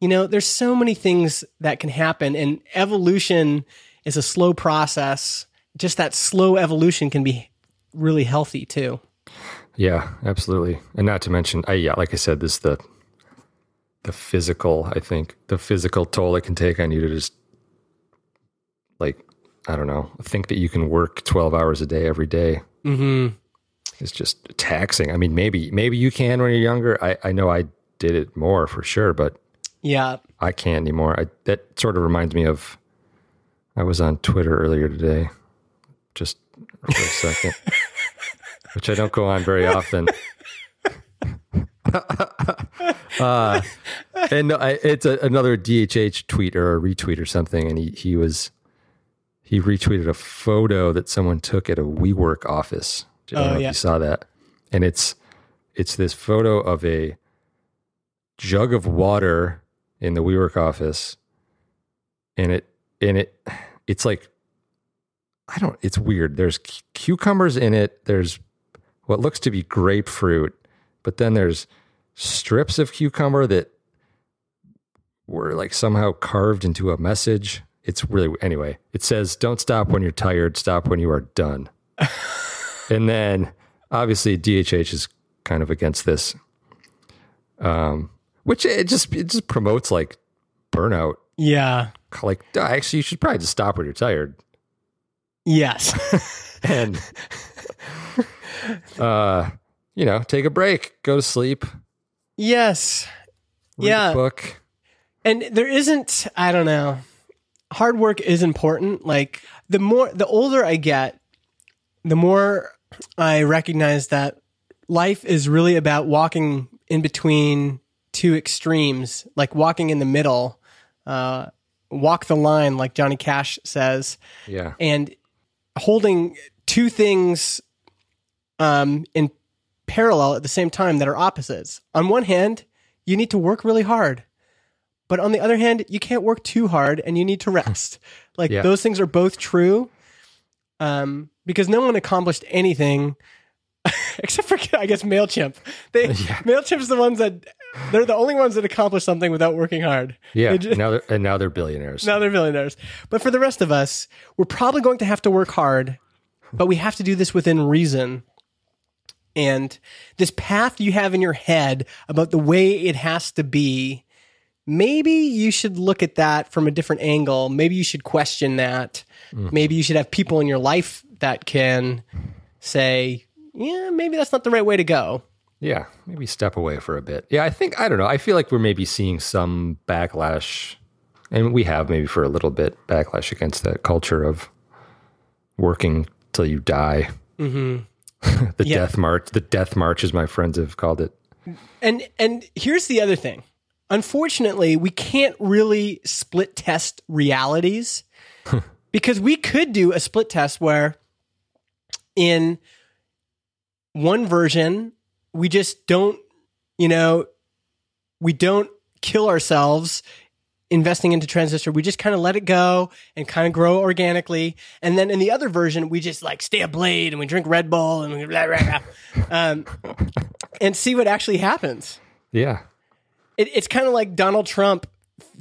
You know, there's so many things that can happen, and evolution is a slow process. Just that slow evolution can be really healthy too. Yeah, absolutely. And not to mention, I yeah, like I said, this the the physical, I think, the physical toll it can take on you to just like I don't know, think that you can work 12 hours a day every day Mm-hmm. is just taxing. I mean, maybe maybe you can when you're younger. I I know I did it more for sure, but Yeah. I can't anymore. I that sort of reminds me of I was on Twitter earlier today, just for a second, which I don't go on very often. uh, and no, I, it's a, another DHH tweet or a retweet or something, and he he was he retweeted a photo that someone took at a WeWork office. I don't Oh, know if yeah. you saw that, and it's it's this photo of a jug of water in the WeWork office, and it and it it's like I don't. It's weird. There's cu- cucumbers in it. There's what looks to be grapefruit, but then there's strips of cucumber that were like somehow carved into a message. It's really anyway. It says, "Don't stop when you're tired. Stop when you are done." and then obviously DHH is kind of against this, um, which it just it just promotes like burnout. Yeah. Like actually, you should probably just stop when you're tired Yes. and uh, you know, take a break, go to sleep, yes. read Yeah. book. And there isn't, I don't know. Hard work is important. Like the more the older I get, the more I recognize that life is really about walking in between two extremes, like walking in the middle. Uh, walk the line, like Johnny Cash says, Yeah. and holding two things um, in parallel at the same time that are opposites. On one hand, you need to work really hard. But on the other hand, you can't work too hard and you need to rest. like Yeah. those things are both true. Um, because no one accomplished anything except for I guess Mailchimp. They Mailchimp's the ones that they're the only ones that accomplish something without working hard. Yeah. They ju- now they're, and now they're billionaires. now they're billionaires. But for the rest of us, we're probably going to have to work hard, but we have to do this within reason. And this path you have in your head about the way it has to be, maybe you should look at that from a different angle. Maybe you should question that. Mm-hmm. Maybe you should have people in your life that can say, yeah, maybe that's not the right way to go. Yeah, maybe step away for a bit. Yeah, I think I don't know. I feel like we're maybe seeing some backlash, and we have maybe for a little bit backlash against that culture of working till you die. Mm-hmm. the Yeah. death march, the death march, as my friends have called it. And and here's the other thing. Unfortunately, we can't really split test realities because we could do a split test where in one version we just don't, you know, we don't kill ourselves investing into transistor. We just kind of let it go and kind of grow organically. And then in the other version, we just like stay a blade and we drink Red Bull and we blah, blah, blah, um, and see what actually happens. Yeah, It, it's kind of like Donald Trump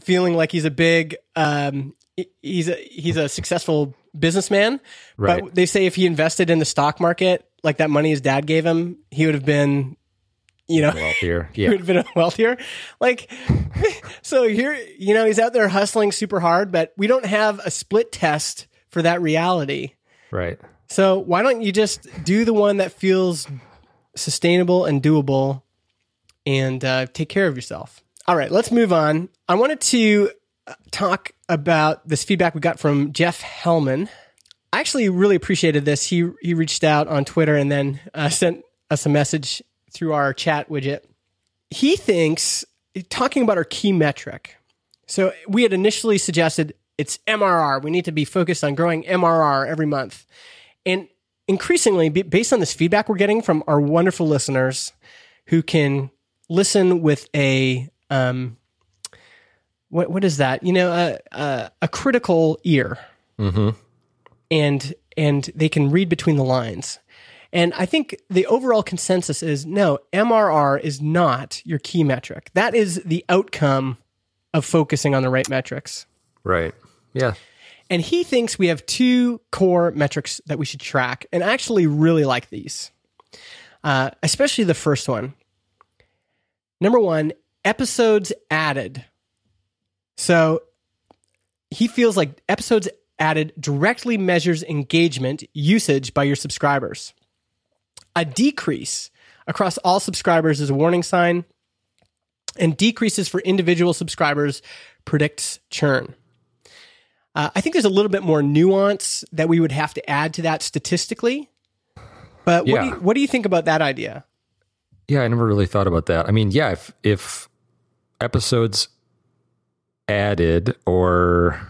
feeling like he's a big, um, he's a he's a successful businessman. Right. But they say if he invested in the stock market, like that money his dad gave him, he would have been, you know, wealthier. Yeah. he would have been wealthier. Like, so here, you know, he's out there hustling super hard, but we don't have a split test for that reality. right. So why don't you just do the one that feels sustainable and doable and uh, take care of yourself? All right, let's move on. I wanted to talk about this feedback we got from Jeff Hellman. I actually really appreciated this. He he reached out on Twitter and then uh, sent us a message through our chat widget. He thinks talking about our key metric. So we had initially suggested it's MRR. We need to be focused on growing MRR every month. And increasingly, based on this feedback we're getting from our wonderful listeners who can listen with a, um, what, what is that? You know, a, a, a critical ear. And, and they can read between the lines. And I think the overall consensus is no, MRR is not your key metric. That is the outcome of focusing on the right metrics. Right. Yeah. And he thinks we have two core metrics that we should track, and I actually really like these, uh, especially the first one. Number one, episodes added. So he feels like episodes added directly measures engagement usage by your subscribers. A decrease across all subscribers is a warning sign, and decreases for individual subscribers predicts churn. Uh, I think there's a little bit more nuance that we would have to add to that statistically. But what, do you, what do you think about that idea? Yeah, I never really thought about that. I mean, yeah, if if episodes added or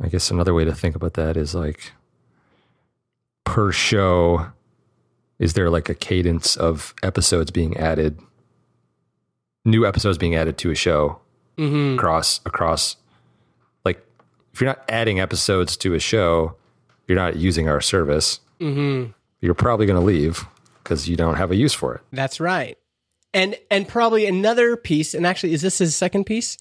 I guess another way to think about that is like per show is there like a cadence of episodes being added new episodes being added to a show across across like if you're not adding episodes to a show, you're not using our service. Mm-hmm. You're probably going to leave because you don't have a use for it. That's right. And and probably another piece. And actually, is this his second piece?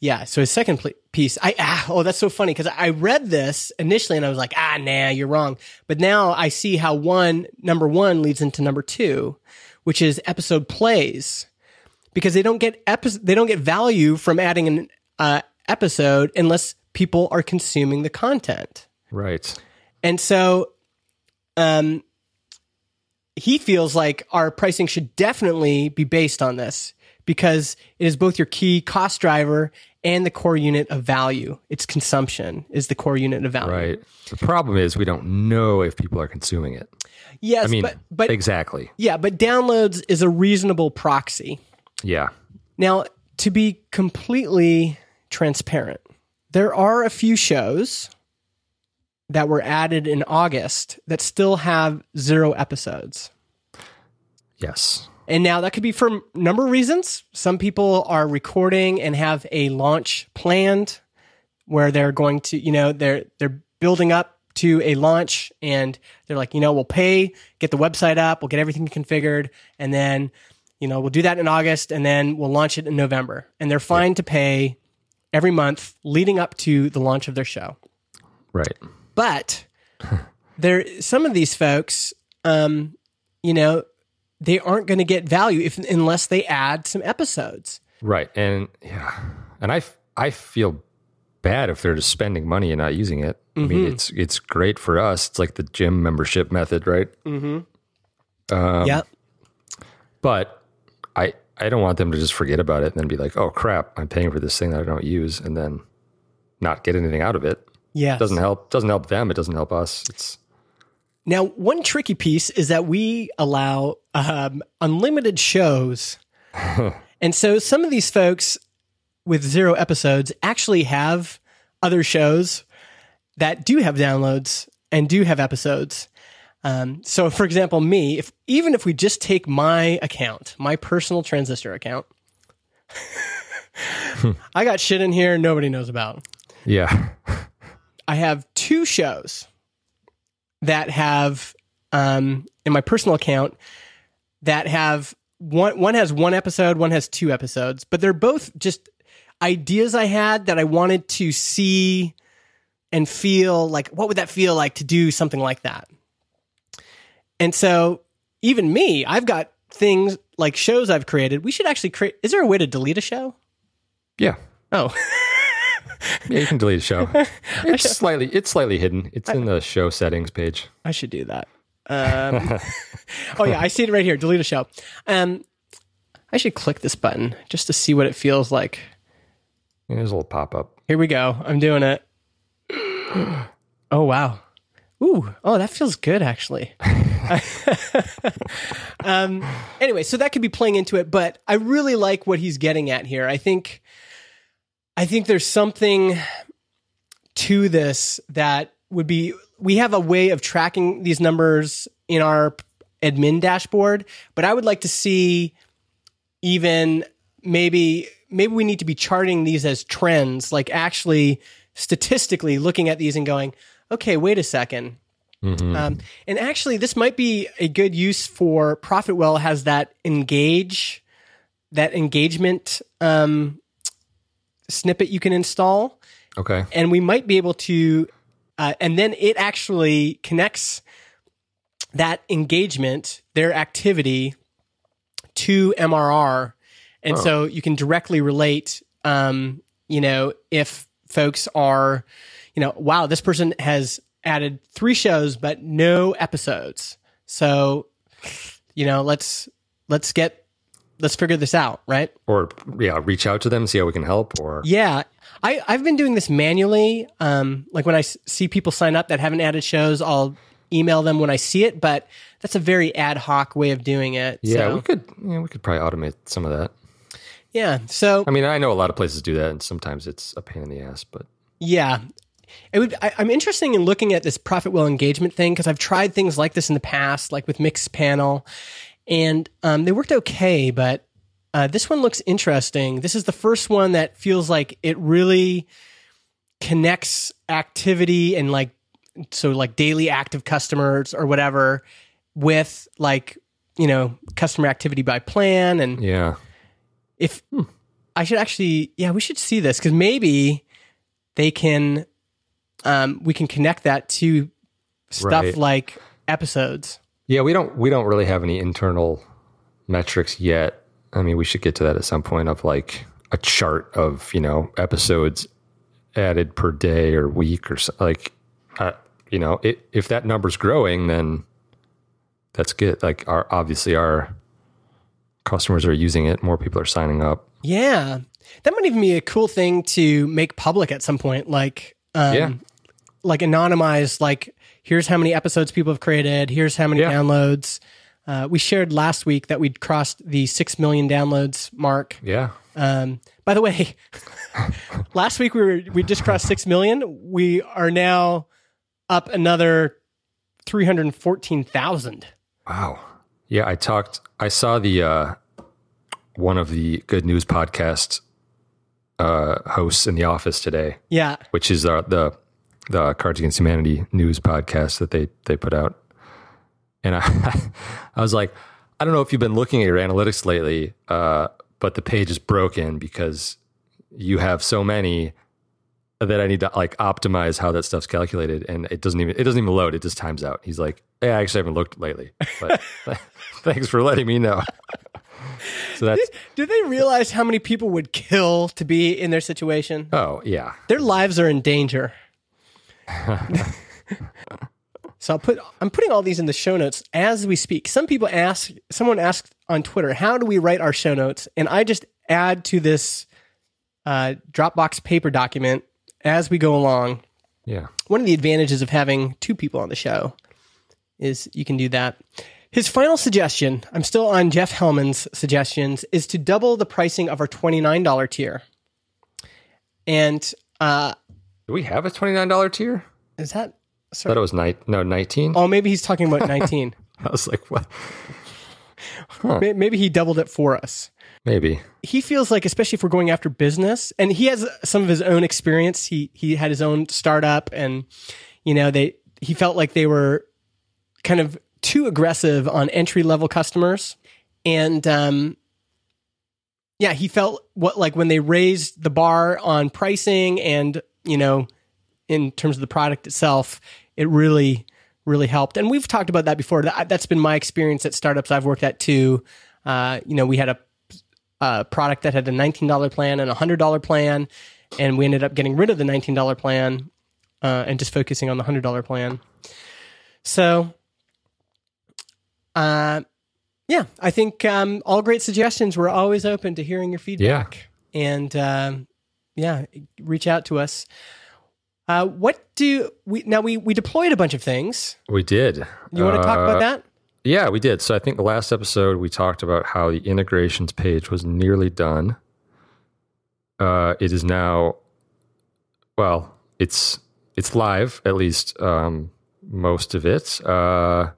Yeah. So his second pl- piece. I ah, oh, that's so funny because I read this initially and I was like, ah, nah, you're wrong. But now I see how one number one leads into number two, which is episode plays, because they don't get they don't get value from adding an uh, episode unless people are consuming the content. Right. And so um he feels like our pricing should definitely be based on this because it is both your key cost driver and the core unit of value. Its consumption is the core unit of value. Right. The problem is we don't know if people are consuming it. Yes, I mean, but but exactly. yeah, but downloads is a reasonable proxy. Yeah. Now, to be completely transparent, there are a few shows that were added in August that still have zero episodes. Yes. And now that could be for a number of reasons. Some people are recording and have a launch planned where they're going to, you know, they're they're building up to a launch and they're like, you know, we'll pay, get the website up, we'll get everything configured, and then, you know, we'll do that in August and then we'll launch it in November. And they're fine to pay every month leading up to the launch of their show. Right. But there, some of these folks, um, you know, they aren't going to get value if unless they add some episodes. Right. And yeah. And I I feel bad if they're just spending money and not using it. I mean, it's it's great for us. It's like the gym membership method, right? Um, yep. But I I don't want them to just forget about it and then be like, "Oh crap, I'm paying for this thing that I don't use," and then not get anything out of it. Yes. Doesn't help. Doesn't help them. It doesn't help us. It's Now, one tricky piece is that we allow um, unlimited shows. and so some of these folks with zero episodes actually have other shows that do have downloads and do have episodes. Um, so, for example, me, if even if we just take my account, my personal transistor account, I got shit in here nobody knows about. yeah. I have two shows that have um, in my personal account that have one one has one episode, one has two episodes, but they're both just ideas I had that I wanted to see and feel like what would that feel like to do something like that. And so even me, I've got things like shows I've created. We should actually create Is there a way to delete a show? Yeah. Oh. Yeah, you can delete a show. It's slightly it's slightly hidden. It's in the show settings page. I should do that. Um, oh yeah, I see it right here. Delete a show. Um, I should click this button just to see what it feels like. Yeah, There's a little pop up. Here we go. I'm doing it. Oh wow. Ooh. Oh, that feels good actually. um. Anyway, so that could be playing into it, but I really like what he's getting at here. I think. I think there's something to this that would be we have a way of tracking these numbers in our admin dashboard but i would like to see even maybe maybe we need to be charting these as trends like actually statistically looking at these and going okay wait a 2nd um, and actually this might be a good use for profitwell has that engage that engagement um, snippet you can install. Okay. and we might be able to uh, and then it actually connects that engagement their activity to mrr and so you can directly relate um, you know if folks are you know wow this person has added three shows but no episodes. So you know let's let's get let's figure this out right Or yeah, reach out to them, see how we can help. Or yeah, I I've been doing this manually. Um, like when I s- see people sign up that haven't added shows, I'll email them when I see it. But that's a very ad hoc way of doing it. yeah, so, we could yeah, we could probably automate some of that. yeah. So I mean, I know a lot of places do that, and sometimes it's a pain in the ass. But yeah, it would. I, I'm interested in looking at this ProfitWell engagement thing because I've tried things like this in the past, like with Mixpanel, and um, they worked okay. But uh, this one looks interesting. This is the first one that feels like it really connects activity and like so like daily active customers or whatever with like you know customer activity by plan and yeah, if I should actually, yeah, we should see this because maybe they can, um, we can connect that to stuff Right. like episodes. Yeah, we don't we don't really have any internal metrics yet. I mean, we should get to that at some point of like a chart of you know episodes added per day or week or so, like uh, you know it, if that number's growing, then that's good. Like our obviously our customers are using it, more people are signing up. Yeah, that might even be a cool thing to make public at some point. Like, um, Yeah. like anonymized. Like, here's how many episodes people have created. Here's how many Yeah. downloads. Uh, we shared last week that we'd crossed the six million downloads mark. Yeah. Um, by the way, last week we were we just crossed six million. We are now up another three hundred fourteen thousand. Wow. Yeah, I talked. I saw the uh, one of the Good News podcast uh, hosts in the office today, Yeah, which is uh, the the Cards Against Humanity news podcast that they they put out. And I I was like, I don't know if you've been looking at your analytics lately, uh, but the page is broken because you have so many that I need to like optimize how that stuff's calculated, and it doesn't even it doesn't even load. It just times out. He's like, "Yeah, I actually haven't looked lately, but thanks for letting me know." So that's did they realize how many people would kill to be in their situation? oh yeah, Their lives are in danger. so I'll put I'm putting all these in the show notes as we speak. Some people ask someone asked on Twitter, how do we write our show notes? And I just add to this uh, Dropbox paper document as we go along. yeah. One of the advantages of having two people on the show is you can do that. His final suggestion, I'm still on Jeff Hellman's suggestions, is to double the pricing of our $29 tier. And uh, Do we have a twenty nine dollar tier? is that I sorry? thought it was nine. No, nineteen. Oh, maybe he's talking about 19. I was like, what? May- maybe he doubled it for us. Maybe. He feels like, especially if we're going after business, and he has some of his own experience. He he had his own startup, and you know they he felt like they were kind of too aggressive on entry level customers, and um, yeah, he felt what like when they raised the bar on pricing and you know in terms of the product itself, it really really helped. And we've talked about that before. That, that's been my experience at startups I've worked at too. Uh, you know, we had a, a product that had a $19 plan and a $100 plan, and we ended up getting rid of the $19 plan uh, and just focusing on the $100 plan. So, uh, yeah, I think um, all great suggestions. We're always open to hearing your feedback. Yeah. And um, yeah, reach out to us. Uh, what do we now? We we deployed a bunch of things. We did. You want to talk Uh, about that? Yeah, we did. So I think the last episode we talked about how the integrations page was nearly done. Uh, it is now, well, it's it's live at least um, most of it. Uh,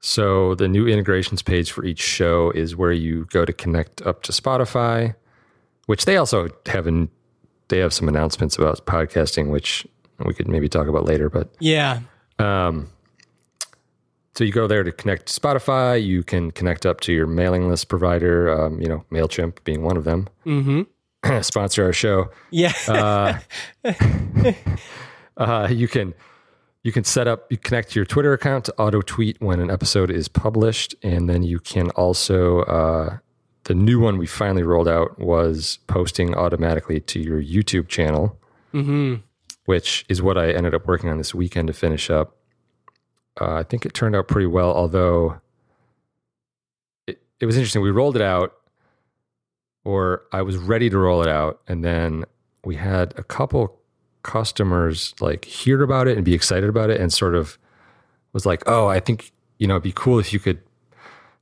so the new integrations page for each show is where you go to connect up to Spotify, which they also have in, they have some announcements about podcasting, which we could maybe talk about later. But Yeah. um, so you go there to connect to Spotify. You can connect up to your mailing list provider. Um, you know, Mailchimp being one of them. Mm-hmm. Sponsor our show. Yeah. Uh, uh, you can you can set up you connect your Twitter account to auto tweet when an episode is published, and then you can also uh, the new one we finally rolled out was posting automatically to your YouTube channel mm-hmm. which is what I ended up working on this weekend to finish up. Uh, I think it turned out pretty well, although it, it was interesting. We rolled it out, or I was ready to roll it out, and then we had a couple customers like hear about it and be excited about it, and sort of was like, "Oh, I think you know it'd be cool if you could."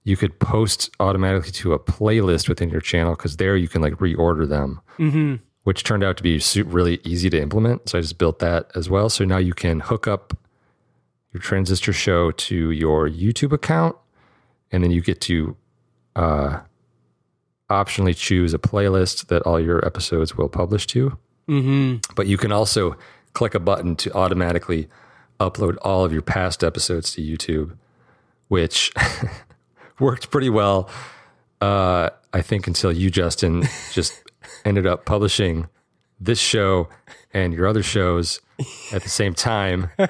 You could post automatically to a playlist within your channel because there you can like reorder them Mm-hmm. which turned out to be really easy to implement. So I just built that as well. So now you can hook up your Transistor show to your YouTube account, and then you get to uh, optionally choose a playlist that all your episodes will publish to. Mm-hmm. But you can also click a button to automatically upload all of your past episodes to YouTube, which worked pretty well. Uh, I think until you, Justin, just ended up publishing this show and your other shows at the same time.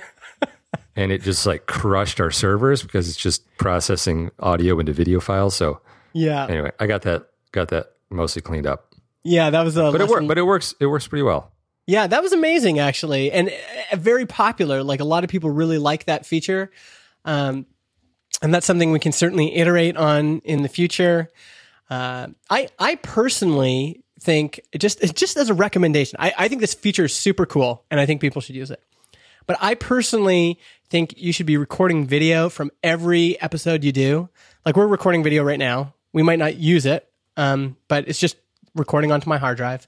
And it just like crushed our servers because it's just processing audio into video files. So Yeah. anyway, I got that got that mostly cleaned up. Yeah. That was a But it lesson- worked. But it works. It works pretty well. Yeah, that was amazing actually, and uh, very popular. Like a lot of people really like that feature, um, and that's something we can certainly iterate on in the future. Uh, I I personally think just just as a recommendation, I, I think this feature is super cool, and I think people should use it. But I personally think you should be recording video from every episode you do. Like we're recording video right now. We might not use it, um, but it's just recording onto my hard drive.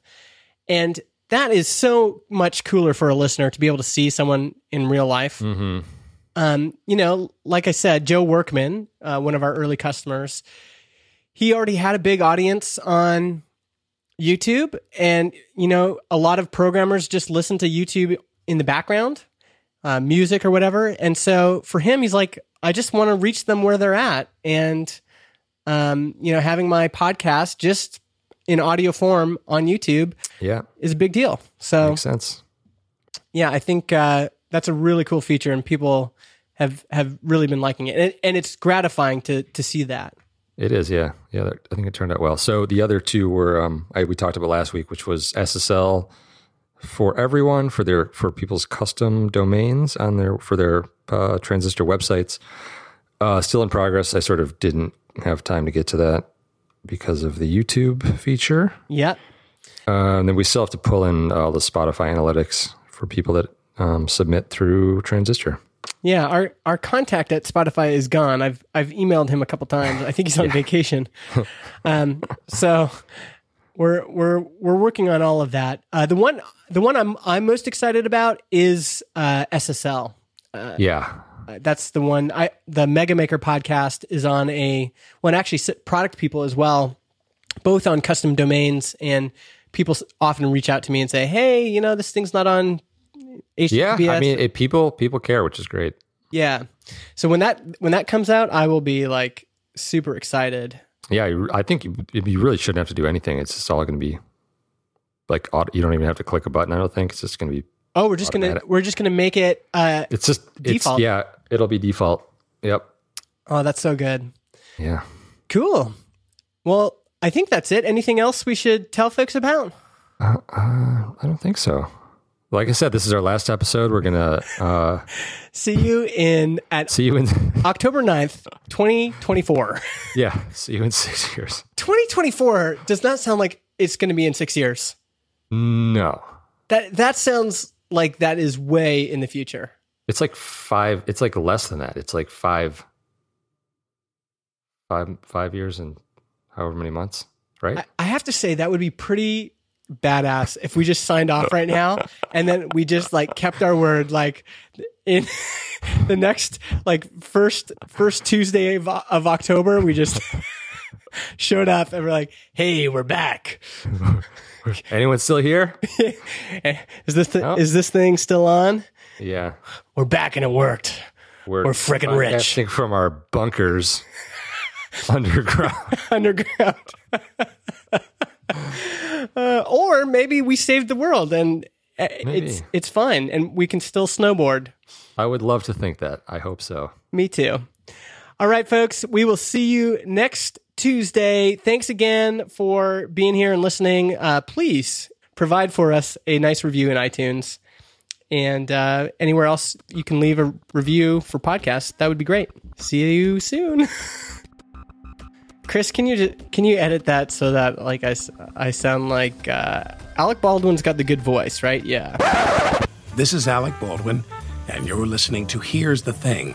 And that is so much cooler for a listener to be able to see someone in real life. Mm-hmm. Um, you know, like I said, Joe Workman, uh, one of our early customers, he already had a big audience on YouTube. And, you know, a lot of programmers just listen to YouTube in the background, uh, music or whatever. And so for him, he's like, I just want to reach them where they're at. And, um, you know, having my podcast just in audio form on YouTube Yeah, is a big deal. So, makes sense. yeah, I think uh, that's a really cool feature, and people have have really been liking it, and, and it's gratifying to to see that. It is, yeah, yeah. I think it turned out well. So the other two were um, I, we talked about last week, which was SSL for everyone for their for people's custom domains on their for their uh, transistor websites. Uh, still in progress. I sort of didn't have time to get to that because of the YouTube feature. Yeah, Uh, and then we still have to pull in all the Spotify analytics for people that um, submit through Transistor. yeah. Our our contact at Spotify is gone. I've I've emailed him a couple times. I think he's on vacation. Um, so we're we're we're working on all of that. Uh, the one the one I'm I'm most excited about is uh, SSL. yeah, Uh, that's the one I the MegaMaker podcast is on a one actually s- product people as well, both on custom domains and people often reach out to me and say, "Hey, you know this thing's not on HTTPS." yeah. I mean, it, people people care, which is great. yeah. So when that when that comes out, I will be like super excited. Yeah, I think you, you really shouldn't have to do anything. It's just all going to be like you don't even have to click a button. I don't think it's just going to be. Oh, we're just gonna we're just gonna make it. Uh, It's just it's- Default. yeah, it'll be default. Yep. oh, that's so good. Yeah. Cool. Well, I think that's it. Anything else we should tell folks about? Uh, uh, I don't think so. Like I said, this is our last episode. We're gonna uh, See you in at see you in. October 9th, 2024. yeah, see you in six years. 2024 does not sound like it's going to be in 6 years. No, That that sounds like that is way in the future. it's like five. It's like less than that. It's like five, five, five years and however many months, right? I, I have to say that would be pretty badass if we just signed off right now and then we just like kept our word like in the next like first first Tuesday of, of October we just showed up and we're like hey we're back Anyone still here? is this th- Oh. is this thing still on yeah, we're back and it worked we're We're frickin' rich. from our bunkers underground. underground uh, or maybe we saved the world and uh, it's it's fine and we can still snowboard I would love to think that. I hope so. Me too. All right, folks, we will see you next Tuesday. Thanks again for being here and listening. Uh, please provide for us a nice review in iTunes and uh, anywhere else you can leave a review for podcasts. That would be great. See you soon. Chris, can you can you edit that so that like I, I sound like uh, Alec Baldwin's got the good voice, right? Yeah. This is Alec Baldwin, and you're listening to Here's the Thing.